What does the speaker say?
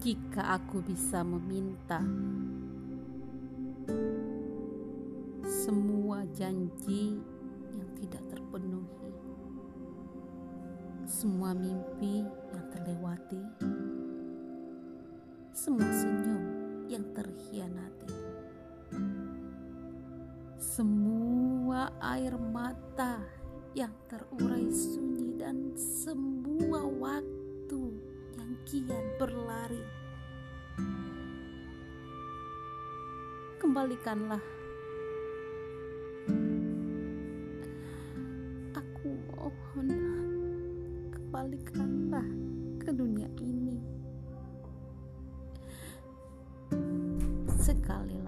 jika aku bisa meminta semua janji yang tidak terpenuhi, semua mimpi yang terlewati, semua senyum yang terhianati, semua air mata yang terurai sunyi dan semua waktu yang kian kembalikanlah. Aku mohon kembalikanlah ke dunia ini. Sekali